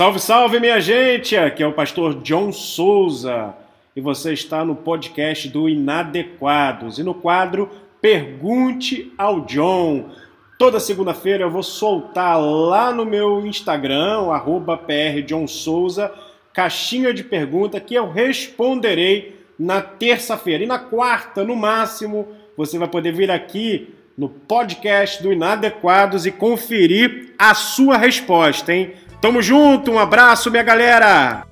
Salve, salve, minha gente! Aqui é o pastor John Souza e você está no podcast do Inadequados e no quadro Pergunte ao John. Toda segunda-feira eu vou soltar lá no meu Instagram, prjohnsouza, caixinha de pergunta que eu responderei na terça-feira. E na quarta, no máximo, você vai poder vir aqui no podcast do Inadequados e conferir a sua resposta, hein? Tamo junto, um abraço, minha galera!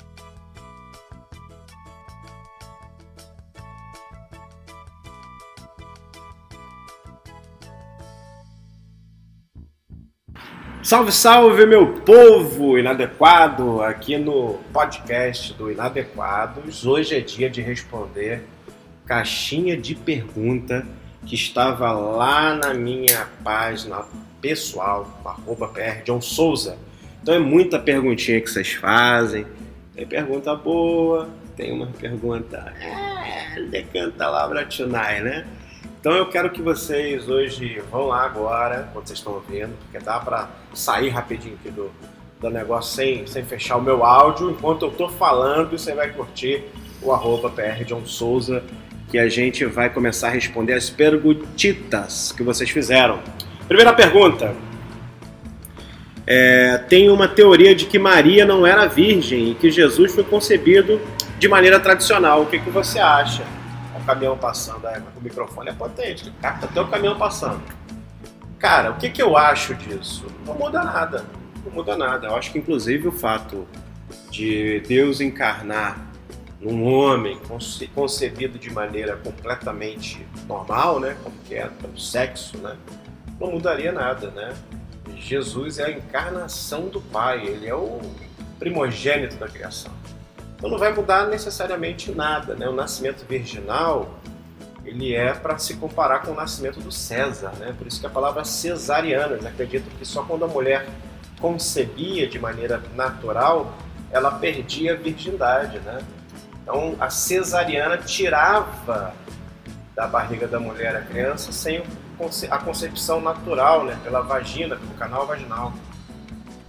Salve, salve, meu povo inadequado! Aqui no podcast do Inadequados. Hoje é dia de responder caixinha de pergunta que estava lá na minha página pessoal, arroba Souza. Então é muita perguntinha que vocês fazem. Tem pergunta boa, tem uma pergunta. É, decanta lá Tunai, né? Então eu quero que vocês hoje vão lá agora, quando vocês estão ouvindo, porque dá para sair rapidinho aqui do, do negócio sem, sem fechar o meu áudio. Enquanto eu tô falando, você vai curtir o arroba PR John Souza, que a gente vai começar a responder as perguntitas que vocês fizeram. Primeira pergunta. É, tem uma teoria de que Maria não era virgem e que Jesus foi concebido de maneira tradicional. O que, que você acha? O caminhão passando, é, o microfone é potente, capta até o caminhão passando. Cara, o que, que eu acho disso? Não muda nada. Não muda nada. Eu acho que, inclusive, o fato de Deus encarnar num homem concebido de maneira completamente normal, né, como que é o sexo, né, não mudaria nada, né? Jesus é a encarnação do Pai, ele é o primogênito da criação. Então não vai mudar necessariamente nada, né? O nascimento virginal, ele é para se comparar com o nascimento do César, né? Por isso que a palavra cesariana, acredito que só quando a mulher concebia de maneira natural, ela perdia a virgindade, né? Então a cesariana tirava da barriga da mulher a criança sem a concepção natural, né, pela vagina, pelo canal vaginal.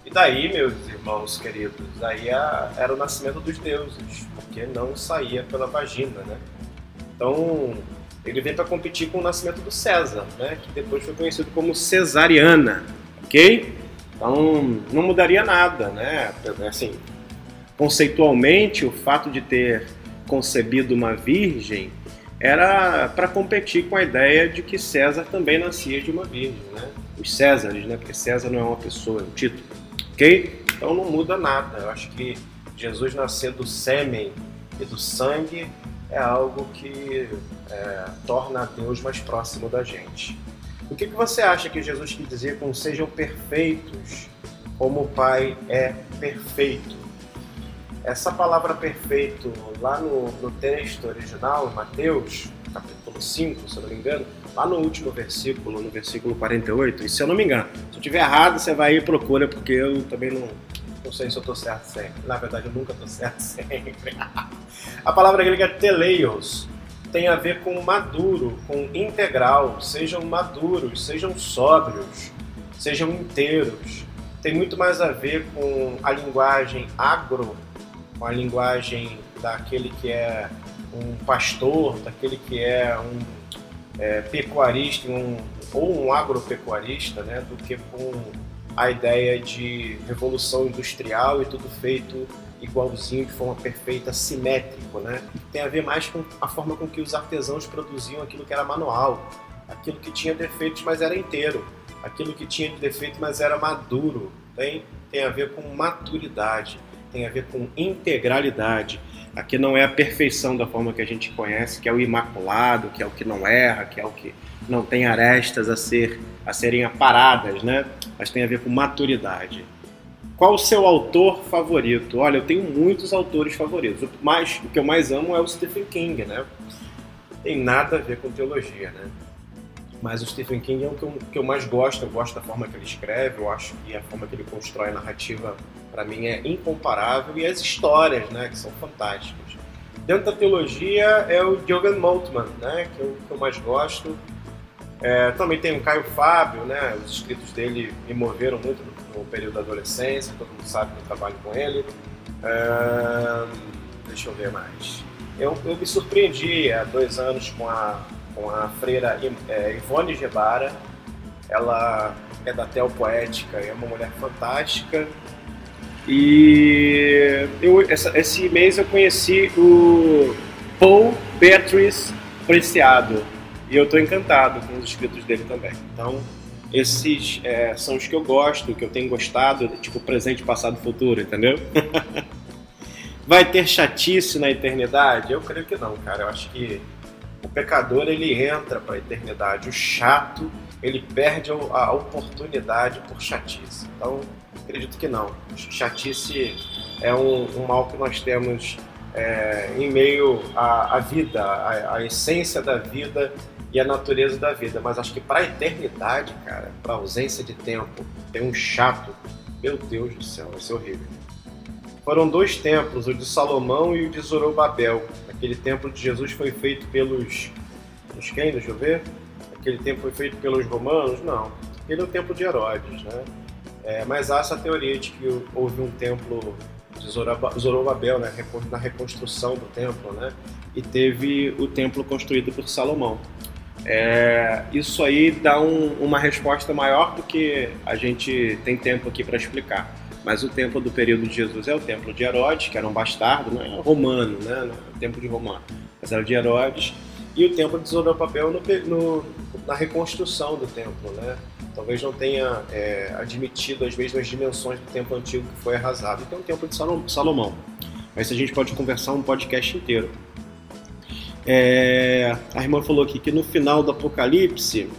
E daí, meus irmãos queridos, daí era o nascimento dos deuses, porque não saía pela vagina, né? Então, ele vem para competir com o nascimento do César, né, que depois foi conhecido como cesariana, ok? Então, não mudaria nada, né? Assim, conceitualmente, o fato de ter concebido uma virgem era para competir com a ideia de que César também nascia de uma virgem, né? Os Césares, né? Porque César não é uma pessoa, é um título, ok? Então não muda nada. Eu acho que Jesus nascer do sêmen e do sangue é algo que é, torna a Deus mais próximo da gente. O que, que você acha que Jesus quis dizer com sejam perfeitos como o Pai é perfeito? Essa palavra perfeito, lá no, no texto original, Mateus, capítulo 5, se eu não me engano, lá no último versículo, no versículo 48, e se eu não me engano, se eu tiver errado, você vai e procura, porque eu também não, não sei se eu estou certo sempre. Na verdade, eu nunca estou certo sempre. A palavra grega teleios tem a ver com maduro, com integral. Sejam maduros, sejam sóbrios, sejam inteiros. Tem muito mais a ver com a linguagem agro com a linguagem daquele que é um pastor, daquele que é um é, pecuarista um, ou um agropecuarista, né, do que com a ideia de revolução industrial e tudo feito igualzinho, de forma perfeita, simétrico. Né? Tem a ver mais com a forma com que os artesãos produziam aquilo que era manual, aquilo que tinha defeitos, mas era inteiro, aquilo que tinha defeito, mas era maduro. Tem, tem a ver com maturidade tem a ver com integralidade. Aqui não é a perfeição da forma que a gente conhece, que é o imaculado, que é o que não erra, que é o que não tem arestas a, ser, a serem aparadas, né? Mas tem a ver com maturidade. Qual o seu autor favorito? Olha, eu tenho muitos autores favoritos. O, mais, o que eu mais amo é o Stephen King, né? Tem nada a ver com teologia, né? Mas o Stephen King é o que eu, que eu mais gosto. Eu gosto da forma que ele escreve. Eu acho que a forma que ele constrói a narrativa para mim é incomparável e as histórias, né, que são fantásticas. Dentro da teologia é o Jürgen Moltmann, né, que eu, que eu mais gosto. É, também tem o Caio Fábio, né, os escritos dele me moveram muito no período da adolescência, todo mundo sabe que eu trabalho com ele. Uh, deixa eu ver mais. Eu, eu me surpreendi há dois anos com a, com a freira é, Ivone Gebara. Ela é da Tel Poética, é uma mulher fantástica. E eu, essa, esse mês eu conheci o Paul Beatrice Preciado. E eu estou encantado com os escritos dele também. Então, esses é, são os que eu gosto, que eu tenho gostado, tipo presente, passado, futuro, entendeu? Vai ter chatice na eternidade? Eu creio que não, cara. Eu acho que o pecador ele entra para a eternidade. O chato ele perde a oportunidade por chatice. Então, acredito que não. Chatice é um, um mal que nós temos é, em meio à, à vida, à, à, essência da vida e à natureza da vida. Mas acho que para a eternidade, cara, para ausência de tempo, tem um chato. Meu Deus do céu, vai ser horrível. Foram dois templos, o de Salomão e o de Zorobabel. Aquele templo de Jesus foi feito pelos. Pelos quem? Deixa eu ver. Aquele templo foi feito pelos romanos? Não. Ele é o templo de Herodes, né? É, mas há essa teoria de que houve um templo de Zorobabel, né, na reconstrução do templo, né, e teve o templo construído por Salomão. É, isso aí dá um, uma resposta maior do que a gente tem tempo aqui para explicar. Mas o templo do período de Jesus é o templo de Herodes, que era um bastardo, não é romano, né? Não o templo de Romano, mas era de Herodes, e o templo de Zorobabel no, no, na reconstrução do templo, né? talvez não tenha é, admitido as mesmas dimensões do templo antigo que foi arrasado. Então, o templo de Salomão. Mas a gente pode conversar um podcast inteiro. É, a irmã falou aqui que no final do Apocalipse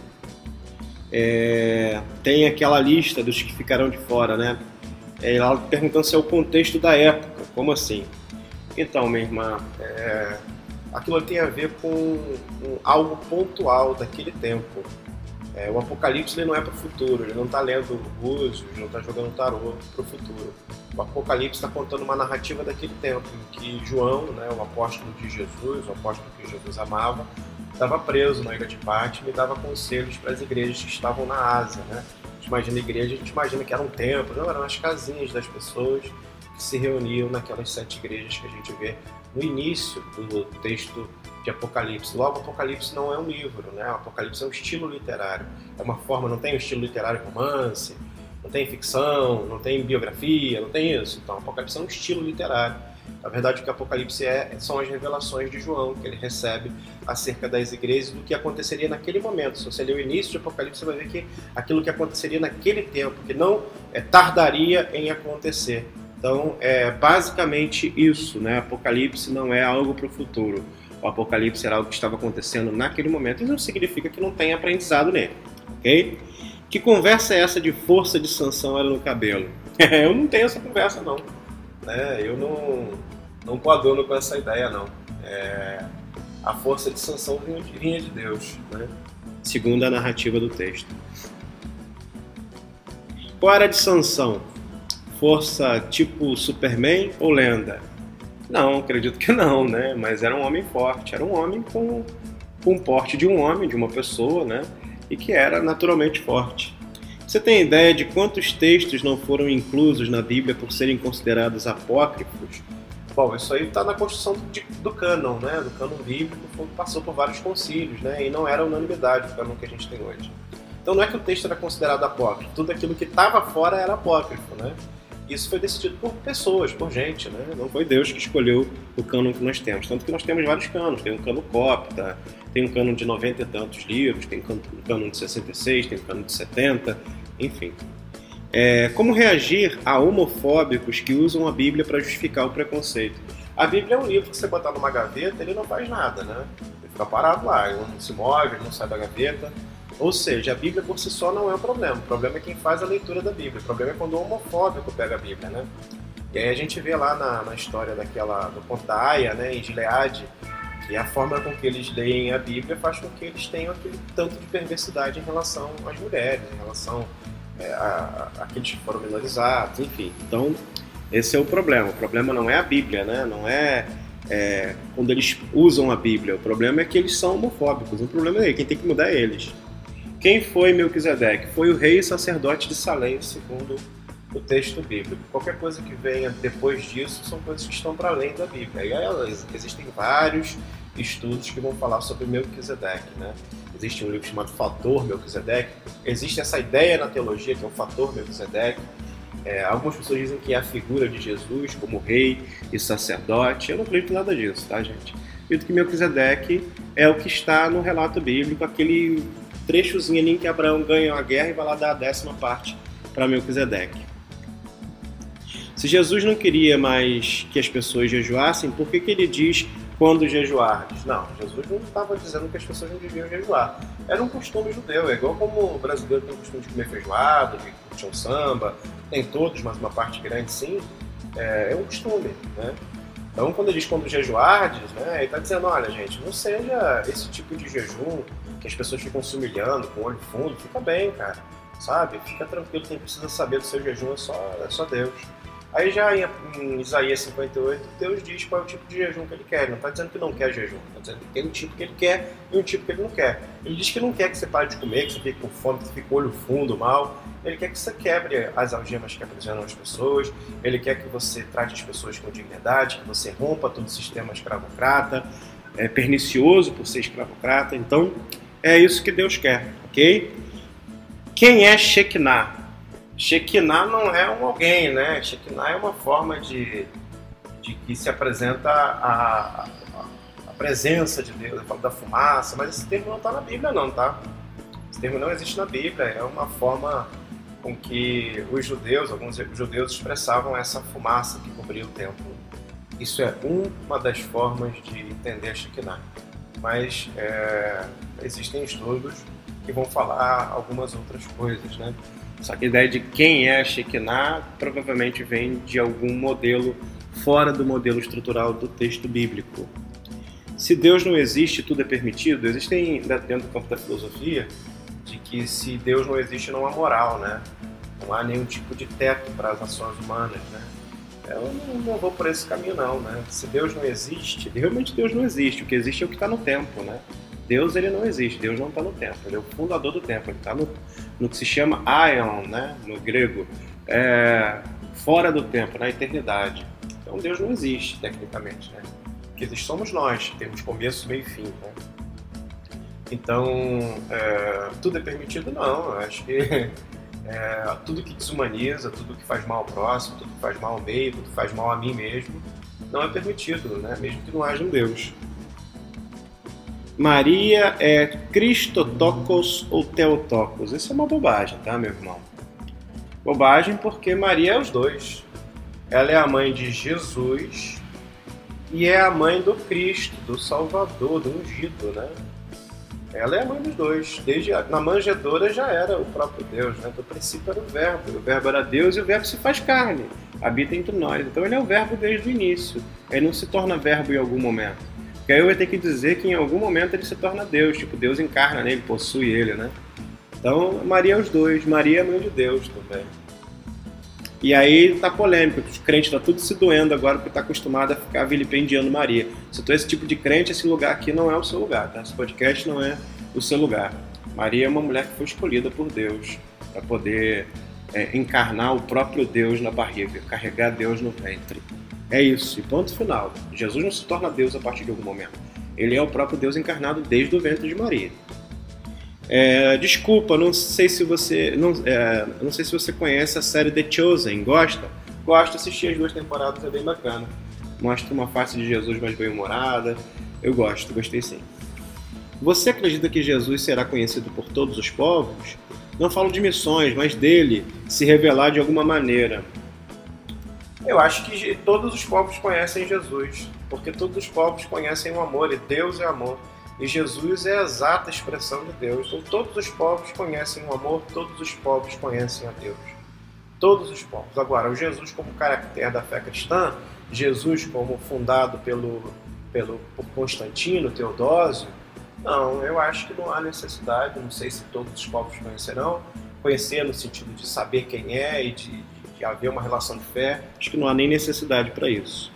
é, tem aquela lista dos que ficarão de fora, né? É, ela perguntando se é o contexto da época, como assim? Então, minha irmã, é, aquilo tem a ver com algo pontual daquele tempo. É, o Apocalipse ele não é para o futuro, ele não está lendo Búzios, não está jogando tarô para o futuro. O Apocalipse está contando uma narrativa daquele tempo, em que João, né, o apóstolo de Jesus, o apóstolo que Jesus amava, estava preso na ilha de Pátimo e dava conselhos para as igrejas que estavam na Ásia. Né? Imagina igreja, a gente imagina que era um templo, não, eram as casinhas das pessoas que se reuniam naquelas sete igrejas que a gente vê no início do texto de Apocalipse. Logo, Apocalipse não é um livro, né? Apocalipse é um estilo literário. É uma forma, não tem um estilo literário romance, tem ficção, não tem biografia, não tem isso. Então, Apocalipse é um estilo literário. Na verdade, o que Apocalipse é são as revelações de João que ele recebe acerca das igrejas e do que aconteceria naquele momento. Se você ler o início de Apocalipse, você vai ver que aquilo que aconteceria naquele tempo, que não é, tardaria em acontecer. Então, é basicamente isso, né? Apocalipse não é algo para o futuro o Apocalipse era algo que estava acontecendo naquele momento, isso não significa que não tenha aprendizado nele, ok? Que conversa é essa de força de sanção era no cabelo? eu não tenho essa conversa, não. É, eu não, não coaduno com essa ideia, não. É, a força de sanção vinha de, vinha de Deus, né? segundo a narrativa do texto. Qual era de sanção? Força tipo Superman ou lenda? Não, acredito que não, né? Mas era um homem forte, era um homem com, com o porte de um homem, de uma pessoa, né? E que era naturalmente forte. Você tem ideia de quantos textos não foram inclusos na Bíblia por serem considerados apócrifos? Bom, isso aí está na construção do, do cânon, né? Do cânon bíblico, passou por vários concílios, né? E não era unanimidade o cânon que a gente tem hoje. Então não é que o texto era considerado apócrifo, tudo aquilo que estava fora era apócrifo, né? Isso foi decidido por pessoas, por gente, né? Não foi Deus que escolheu o cânon que nós temos. Tanto que nós temos vários cânones. Tem um cânon copta, tem um cânon de 90 e tantos livros, tem um cânon de 66, tem um cânon de 70, enfim. É, como reagir a homofóbicos que usam a Bíblia para justificar o preconceito? A Bíblia é um livro que você botar numa gaveta, ele não faz nada, né? Ele fica parado lá, ele não se move, ele não sai da gaveta. Ou seja, a Bíblia por si só não é o problema. O problema é quem faz a leitura da Bíblia. O problema é quando o homofóbico pega a Bíblia, né? E aí a gente vê lá na, na história daquela do Aya, né, em Gileade, que a forma com que eles leem a Bíblia faz com que eles tenham aquele tanto de perversidade em relação às mulheres, em relação é, a, a, aqueles que foram minorizados, enfim. Então, esse é o problema. O problema não é a Bíblia, né? Não é, é quando eles usam a Bíblia. O problema é que eles são homofóbicos. O problema é quem tem que mudar é eles. Quem foi Melquisedeque? Foi o rei e sacerdote de Salém, segundo o texto bíblico. Qualquer coisa que venha depois disso são coisas que estão para além da Bíblia. E aí, existem vários estudos que vão falar sobre Melquisedeque, né? Existe um livro chamado Fator Melquisedeque. Existe essa ideia na teologia que é o Fator Melquisedeque. É, algumas pessoas dizem que é a figura de Jesus como rei e sacerdote. Eu não acredito em nada disso, tá, gente? Acredito que Melquisedeque é o que está no relato bíblico, aquele trechozinho ali em que Abraão ganha uma guerra e vai lá dar a décima parte para Melquisedeque. Se Jesus não queria mais que as pessoas jejuassem, por que, que ele diz quando jejuardes? Não, Jesus não estava dizendo que as pessoas não deviam jejuar. Era um costume judeu, é igual como o brasileiro tem o costume de comer feijoada, de curtir um samba, tem todos, mas uma parte grande sim, é, é um costume, né? Então, quando ele diz quando jejuardes, né, ele está dizendo, olha, gente, não seja esse tipo de jejum que as pessoas ficam se humilhando com o olho fundo, fica bem, cara, sabe? Fica tranquilo, quem precisa saber do seu jejum é só, é só Deus. Aí já em, em Isaías 58, Deus diz qual é o tipo de jejum que ele quer. Ele não está dizendo que não quer jejum, está dizendo que tem um tipo que ele quer e um tipo que ele não quer. Ele diz que não quer que você pare de comer, que você fique com fome, que você fique com o olho fundo, mal. Ele quer que você quebre as algemas que aprisionam as pessoas. Ele quer que você trate as pessoas com dignidade, que você rompa todo o sistema escravocrata, é pernicioso por ser escravocrata. Então, é isso que Deus quer, ok? Quem é Shekinah? Shekinah não é um alguém, né? Shekinah é uma forma de, de que se apresenta a, a, a presença de Deus, da fumaça, mas esse termo não está na Bíblia não, tá? Esse termo não existe na Bíblia, é uma forma com que os judeus, alguns judeus expressavam essa fumaça que cobria o templo. Isso é uma das formas de entender Shekinah. Mas é, existem estudos que vão falar algumas outras coisas, né? Só que a ideia de quem é Shekinah provavelmente vem de algum modelo fora do modelo estrutural do texto bíblico. Se Deus não existe, tudo é permitido. Existem dentro do campo da filosofia de que se Deus não existe, não há moral, né? Não há nenhum tipo de teto para as ações humanas, né? Eu não, não vou por esse caminho não, né? Se Deus não existe, realmente Deus não existe. O que existe é o que está no tempo, né? Deus ele não existe, Deus não está no tempo, ele é o fundador do tempo, ele está no, no que se chama aion, né, no grego, é, fora do tempo, na eternidade. Então Deus não existe tecnicamente, né? O que existe somos nós, temos começo, meio e fim, né? Então, é, tudo é permitido? Não, acho que é, tudo que desumaniza, tudo que faz mal ao próximo, tudo que faz mal ao meio, tudo que faz mal a mim mesmo, não é permitido, né? mesmo que não haja um Deus. Maria é Cristotocos ou Teotocos. Isso é uma bobagem, tá, meu irmão? Bobagem porque Maria é os dois. Ela é a mãe de Jesus e é a mãe do Cristo, do Salvador, do ungido, né? Ela é a mãe dos dois. Desde a, na manjedoura já era o próprio Deus, né? Do princípio era o verbo. O verbo era Deus e o verbo se faz carne, habita entre nós. Então ele é o verbo desde o início. Ele não se torna verbo em algum momento. Porque aí eu vou ter que dizer que em algum momento ele se torna Deus, tipo, Deus encarna nele, possui ele, né? Então, Maria é os dois, Maria é mãe de Deus também. E aí tá polêmico, os crentes tá tudo se doendo agora porque tá acostumado a ficar vilipendiando Maria. Se tu é esse tipo de crente, esse lugar aqui não é o seu lugar, tá? Esse podcast não é o seu lugar. Maria é uma mulher que foi escolhida por Deus para poder é, encarnar o próprio Deus na barriga, carregar Deus no ventre. É isso, e ponto final. Jesus não se torna Deus a partir de algum momento. Ele é o próprio Deus encarnado desde o ventre de Maria. É, desculpa, não sei se você não, é, não sei se você conhece a série The Chosen. Gosta? Gosto, assisti as duas temporadas, é bem bacana. Mostra uma face de Jesus mais bem-humorada. Eu gosto, gostei sim. Você acredita que Jesus será conhecido por todos os povos? Não falo de missões, mas dele se revelar de alguma maneira. Eu acho que todos os povos conhecem Jesus, porque todos os povos conhecem o amor, e Deus é amor. E Jesus é a exata expressão de Deus. Então, todos os povos conhecem o amor, todos os povos conhecem a Deus. Todos os povos. Agora, o Jesus como caractere da fé cristã, Jesus como fundado pelo, pelo, por Constantino, Teodósio, não, eu acho que não há necessidade, não sei se todos os povos conhecerão, conhecer no sentido de saber quem é e de, que haver uma relação de fé, acho que não há nem necessidade para isso.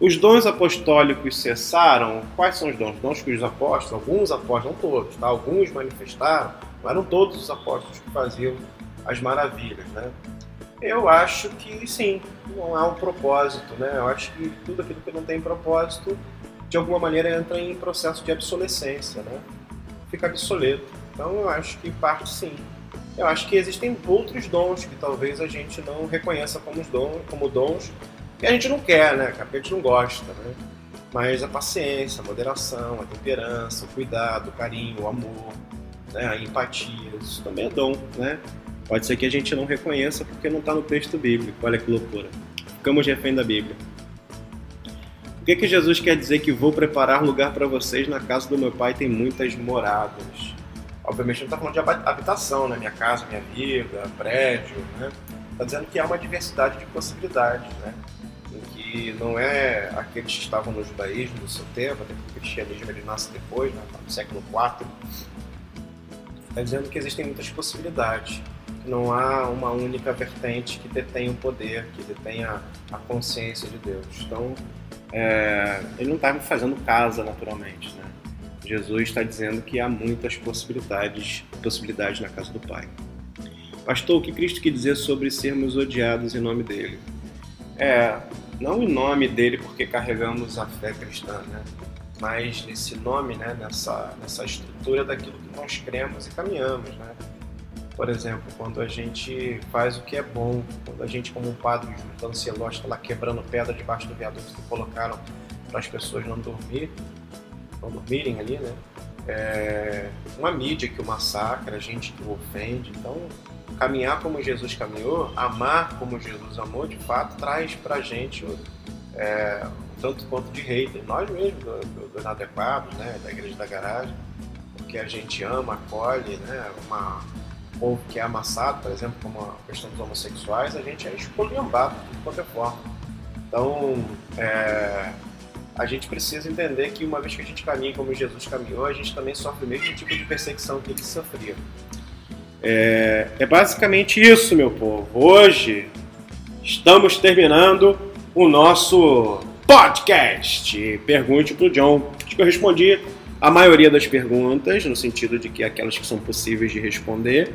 Os dons apostólicos cessaram. Quais são os dons? Dons que os apóstolos, alguns apóstolos, não todos, tá? alguns manifestaram, não eram todos os apóstolos que faziam as maravilhas. Né? Eu acho que sim, não há um propósito, né? Eu acho que tudo aquilo que não tem propósito, de alguma maneira entra em processo de obsolescência, né? Fica obsoleto. Então eu acho que parte sim. Eu acho que existem outros dons que talvez a gente não reconheça como dons, como dons que a gente não quer, né? Que a gente não gosta, né? Mas a paciência, a moderação, a temperança, o cuidado, o carinho, o amor, né? a empatia, isso também é dom, né? Pode ser que a gente não reconheça porque não está no texto bíblico. Olha que loucura. Ficamos refém da Bíblia. O que, que Jesus quer dizer que vou preparar lugar para vocês na casa do meu pai tem muitas moradas? Obviamente não está falando de habitação, né? Minha casa, minha vida, prédio, né? Está dizendo que há uma diversidade de possibilidades, né? Que não é aqueles que estavam no judaísmo do seu tempo, até porque o cristianismo ele nasce depois, né? no século IV. Está dizendo que existem muitas possibilidades não há uma única vertente que detenha o poder, que detenha a consciência de Deus. Então, é, ele não está fazendo casa naturalmente, né? Jesus está dizendo que há muitas possibilidades, possibilidades na casa do Pai. Pastor, o que Cristo quer dizer sobre sermos odiados em nome dele? É, não em nome dele porque carregamos a fé cristã, né? Mas nesse nome, né? Nessa, nessa estrutura daquilo que nós cremos e caminhamos, né? Por exemplo, quando a gente faz o que é bom, quando a gente, como um padre juntando celeste, está lá quebrando pedra debaixo do viaduto que colocaram para as pessoas não dormir, não dormirem ali, né? É uma mídia que o massacra, a gente que o ofende. Então, caminhar como Jesus caminhou, amar como Jesus amou, de fato, traz para a gente é, tanto quanto de hater. Nós mesmos, do, do, do Inadequados, né? da Igreja da Garagem, porque a gente ama, acolhe, né? Uma, povo que é amassado, por exemplo, como a questão dos homossexuais, a gente é esculhambado de qualquer forma. Então, é, a gente precisa entender que uma vez que a gente caminha como Jesus caminhou, a gente também sofre o mesmo tipo de perseguição que ele sofria. É, é basicamente isso, meu povo. Hoje estamos terminando o nosso podcast. Pergunte para o John. Acho que eu respondi a maioria das perguntas, no sentido de que aquelas que são possíveis de responder.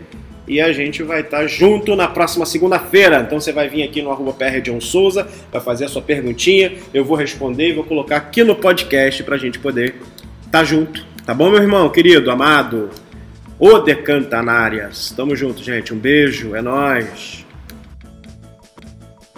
E a gente vai estar junto na próxima segunda-feira. Então você vai vir aqui no arroba PR John Souza, vai fazer a sua perguntinha, eu vou responder e vou colocar aqui no podcast para a gente poder estar junto. Tá bom, meu irmão, querido, amado? O Decantanárias. Tamo junto, gente. Um beijo, é nóis.